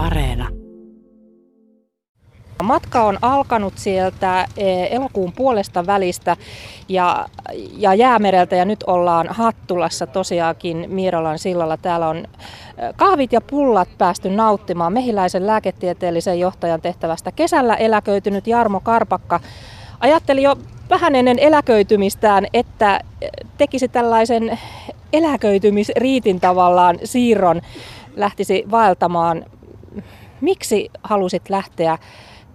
Areena. Matka on alkanut sieltä e, elokuun puolesta välistä ja, ja jäämereltä ja nyt ollaan Hattulassa tosiaankin Miirolan sillalla. Täällä on e, kahvit ja pullat päästy nauttimaan mehiläisen lääketieteellisen johtajan tehtävästä. Kesällä eläköitynyt Jarmo Karpakka ajatteli jo vähän ennen eläköitymistään, että tekisi tällaisen eläköitymisriitin tavallaan siirron, lähtisi vaeltamaan. Miksi halusit lähteä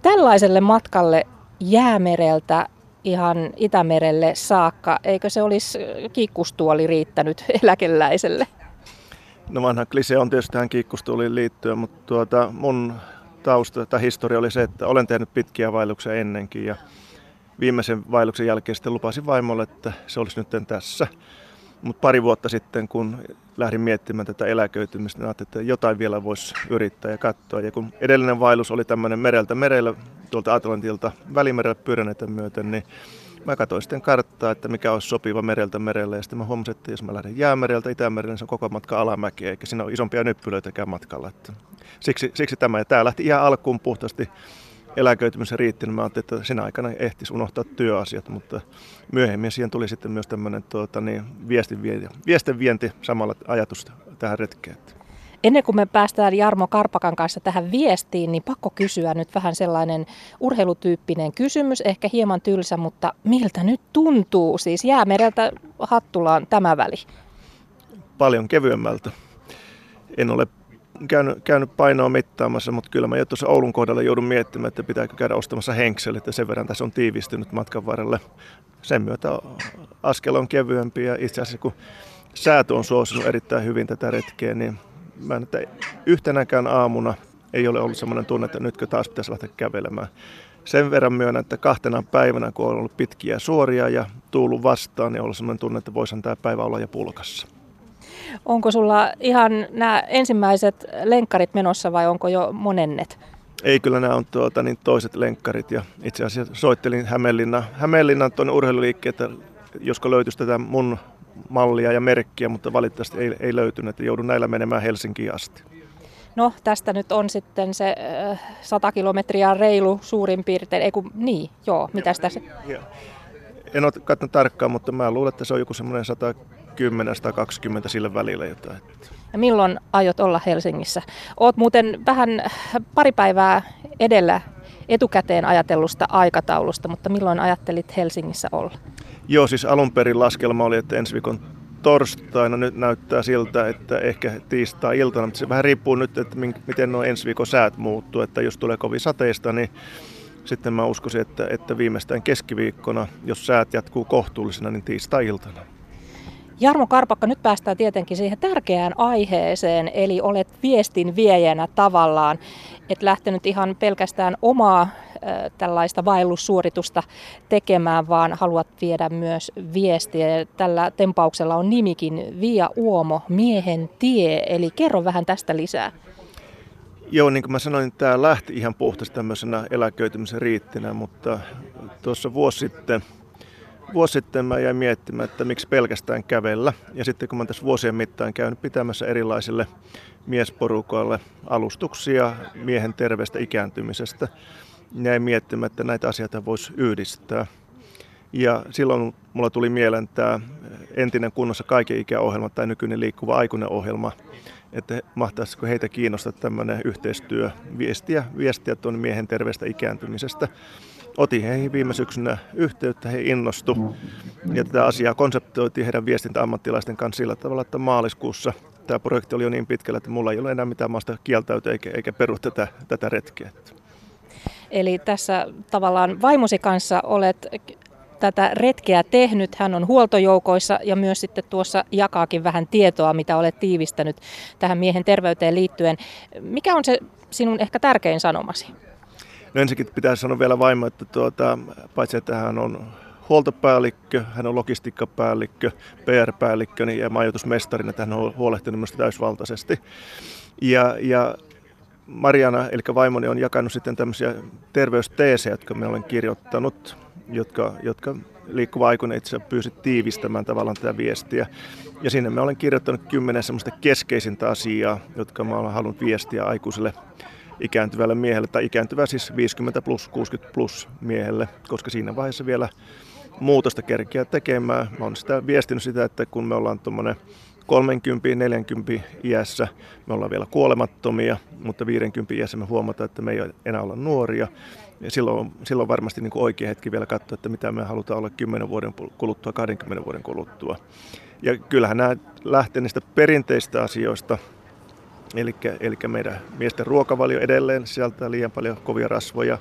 tällaiselle matkalle jäämereltä ihan Itämerelle saakka? Eikö se olisi kiikkustuoli riittänyt eläkeläiselle? No vanha klise on tietysti tähän kiikkustuoliin liittyen, mutta tuota, mun tausta tai historia oli se, että olen tehnyt pitkiä vaelluksia ennenkin ja viimeisen vaelluksen jälkeen sitten lupasin vaimolle, että se olisi nyt tässä. Mutta pari vuotta sitten, kun lähdin miettimään tätä eläköitymistä, niin ajattelin, että jotain vielä voisi yrittää ja katsoa. Ja kun edellinen vaellus oli tämmöinen mereltä merellä, tuolta Atlantilta välimerelle pyöräneitä myöten, niin mä katsoin sitten karttaa, että mikä olisi sopiva mereltä merelle. Ja sitten mä huomasin, että jos mä lähden jäämereltä Itämerelle, niin se on koko matka alamäkiä, eikä siinä ole isompia nyppylöitäkään matkalla. Että siksi, siksi tämä. Ja tämä lähti ihan alkuun puhtaasti eläköitymisen riitti, niin mä ajattelin, että sinä aikana ehtisi unohtaa työasiat, mutta myöhemmin siihen tuli sitten myös tämmöinen tuota, niin, viestinvienti, viestinvienti samalla ajatus tähän retkeen. Ennen kuin me päästään Jarmo Karpakan kanssa tähän viestiin, niin pakko kysyä nyt vähän sellainen urheilutyyppinen kysymys, ehkä hieman tylsä, mutta miltä nyt tuntuu? Siis jäämereltä Hattulaan tämä väli. Paljon kevyemmältä. En ole käynyt, käynyt painoa mittaamassa, mutta kyllä mä jo tuossa Oulun kohdalla joudun miettimään, että pitääkö käydä ostamassa henkselit, että sen verran tässä on tiivistynyt matkan varrelle. Sen myötä askel on kevyempi ja itse asiassa kun säätö on suosinut erittäin hyvin tätä retkeä, niin mä en, että yhtenäkään aamuna ei ole ollut sellainen tunne, että nytkö taas pitäisi lähteä kävelemään. Sen verran myönnän, että kahtena päivänä, kun on ollut pitkiä suoria ja tullut vastaan, niin on ollut sellainen tunne, että voisihan tämä päivä olla jo pulkassa. Onko sulla ihan nämä ensimmäiset lenkkarit menossa vai onko jo monennet? Ei, kyllä nämä on tuota, niin toiset lenkkarit ja itse asiassa soittelin Hämeenlinnan, Hämeenlinnan tuonne urheiluliikkeen, että josko löytyisi tätä mun mallia ja merkkiä, mutta valitettavasti ei, ei löytynyt, että joudun näillä menemään Helsinkiin asti. No tästä nyt on sitten se äh, 100 kilometriä reilu suurin piirtein, ei kun, niin, joo, mitä tässä? En ole katsonut tarkkaan, mutta mä luulen, että se on joku semmoinen 100 10-120 sille välillä jotain. Ja milloin aiot olla Helsingissä? Oot muuten vähän pari päivää edellä etukäteen ajatellusta aikataulusta, mutta milloin ajattelit Helsingissä olla? Joo, siis alun perin laskelma oli, että ensi viikon torstaina nyt näyttää siltä, että ehkä tiistai-iltana, mutta se vähän riippuu nyt, että miten nuo ensi viikon säät muuttuu, että jos tulee kovin sateista, niin sitten mä uskoisin, että, että viimeistään keskiviikkona, jos säät jatkuu kohtuullisena, niin tiistai-iltana. Jarmo Karpakka, nyt päästään tietenkin siihen tärkeään aiheeseen, eli olet viestin viejänä tavallaan, et lähtenyt ihan pelkästään omaa tällaista vaellussuoritusta tekemään, vaan haluat viedä myös viestiä. Tällä tempauksella on nimikin Via Uomo, miehen tie, eli kerro vähän tästä lisää. Joo, niin kuin mä sanoin, tämä lähti ihan puhtaasti tämmöisenä eläköitymisen riittinä, mutta tuossa vuosi sitten – vuosi sitten mä jäin miettimään, että miksi pelkästään kävellä. Ja sitten kun mä tässä vuosien mittaan käynyt pitämässä erilaisille miesporukoille alustuksia miehen terveestä ikääntymisestä, niin jäin miettimään, että näitä asioita voisi yhdistää. Ja silloin mulla tuli mieleen tämä entinen kunnossa kaiken ikäohjelma tai nykyinen liikkuva aikuinen ohjelma, että mahtaisiko heitä kiinnostaa tämmöinen yhteistyö, viestiä, viestiä tuon miehen terveestä ikääntymisestä otin heihin viime syksynä yhteyttä, he innostu ja tätä asiaa konseptoitiin heidän viestintäammattilaisten kanssa sillä tavalla, että maaliskuussa tämä projekti oli jo niin pitkällä, että mulla ei ole enää mitään maasta kieltäytyä eikä, eikä peru tätä, tätä retkeä. Eli tässä tavallaan vaimosi kanssa olet tätä retkeä tehnyt. Hän on huoltojoukoissa ja myös sitten tuossa jakaakin vähän tietoa, mitä olet tiivistänyt tähän miehen terveyteen liittyen. Mikä on se sinun ehkä tärkein sanomasi? No ensinnäkin pitää sanoa vielä vaimo, että tuota, paitsi että hän on huoltopäällikkö, hän on logistiikkapäällikkö, PR-päällikkö niin ja majoitusmestarina, että hän on huolehtinut minusta täysvaltaisesti. Ja, ja Mariana, eli vaimoni, on jakanut sitten tämmöisiä terveysteesejä, jotka me olen kirjoittanut, jotka, jotka liikkuva aikuinen itse pyysi tiivistämään tavallaan tätä viestiä. Ja sinne mä olen kirjoittanut kymmenen semmoista keskeisintä asiaa, jotka mä olen halunnut viestiä aikuiselle ikääntyvälle miehelle, tai ikääntyvä siis 50 plus, 60 plus miehelle, koska siinä vaiheessa vielä muutosta kerkeä tekemään. Mä oon sitä viestinyt sitä, että kun me ollaan tuommoinen 30-40 iässä, me ollaan vielä kuolemattomia, mutta 50 iässä me huomataan, että me ei enää olla nuoria. Ja silloin, silloin varmasti niin kuin oikea hetki vielä katsoa, että mitä me halutaan olla 10 vuoden kuluttua, 20 vuoden kuluttua. Ja kyllähän nämä lähtee niistä perinteistä asioista, eli, eli meidän miesten ruokavalio edelleen sisältää liian paljon kovia rasvoja,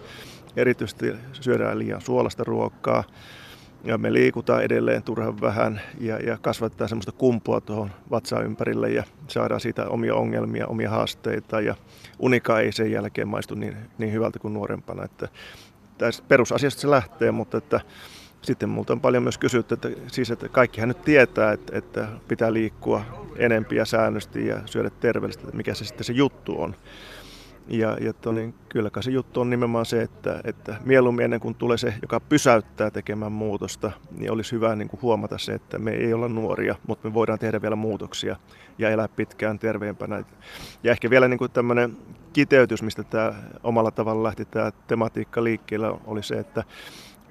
erityisesti syödään liian suolasta ruokaa, ja me liikutaan edelleen turhan vähän ja, ja kasvattaa semmoista kumpua tuohon vatsaan ympärille ja saadaan siitä omia ongelmia, omia haasteita ja unika ei sen jälkeen maistu niin, niin hyvältä kuin nuorempana. Että tästä perusasiasta se lähtee, mutta että sitten multa on paljon myös kysytty, että, siis, että kaikkihan nyt tietää, että, että pitää liikkua enempiä säännösti ja syödä terveellisesti, että mikä se sitten se juttu on. Ja, ja to, niin kyllä se juttu on nimenomaan se, että, että mieluummin ennen kuin tulee se, joka pysäyttää tekemään muutosta, niin olisi hyvä niin kuin huomata se, että me ei olla nuoria, mutta me voidaan tehdä vielä muutoksia ja elää pitkään terveempänä. Ja ehkä vielä niin kuin tämmöinen kiteytys, mistä tämä omalla tavalla lähti tämä tematiikka liikkeelle, oli se, että,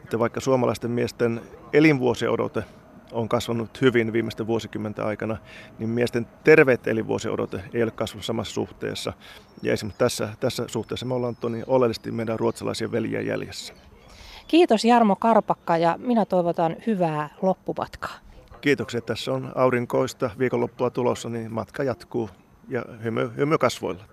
että vaikka suomalaisten miesten elinvuosiodote on kasvanut hyvin viimeisten vuosikymmenten aikana, niin miesten terveet elinvuosiodote ei ole kasvanut samassa suhteessa. Ja esimerkiksi tässä, tässä suhteessa me ollaan toni oleellisesti meidän ruotsalaisia veljiä jäljessä. Kiitos Jarmo Karpakka ja minä toivotan hyvää loppupatkaa. Kiitoksia. Tässä on aurinkoista viikonloppua tulossa, niin matka jatkuu ja hymy, hymy kasvoilla.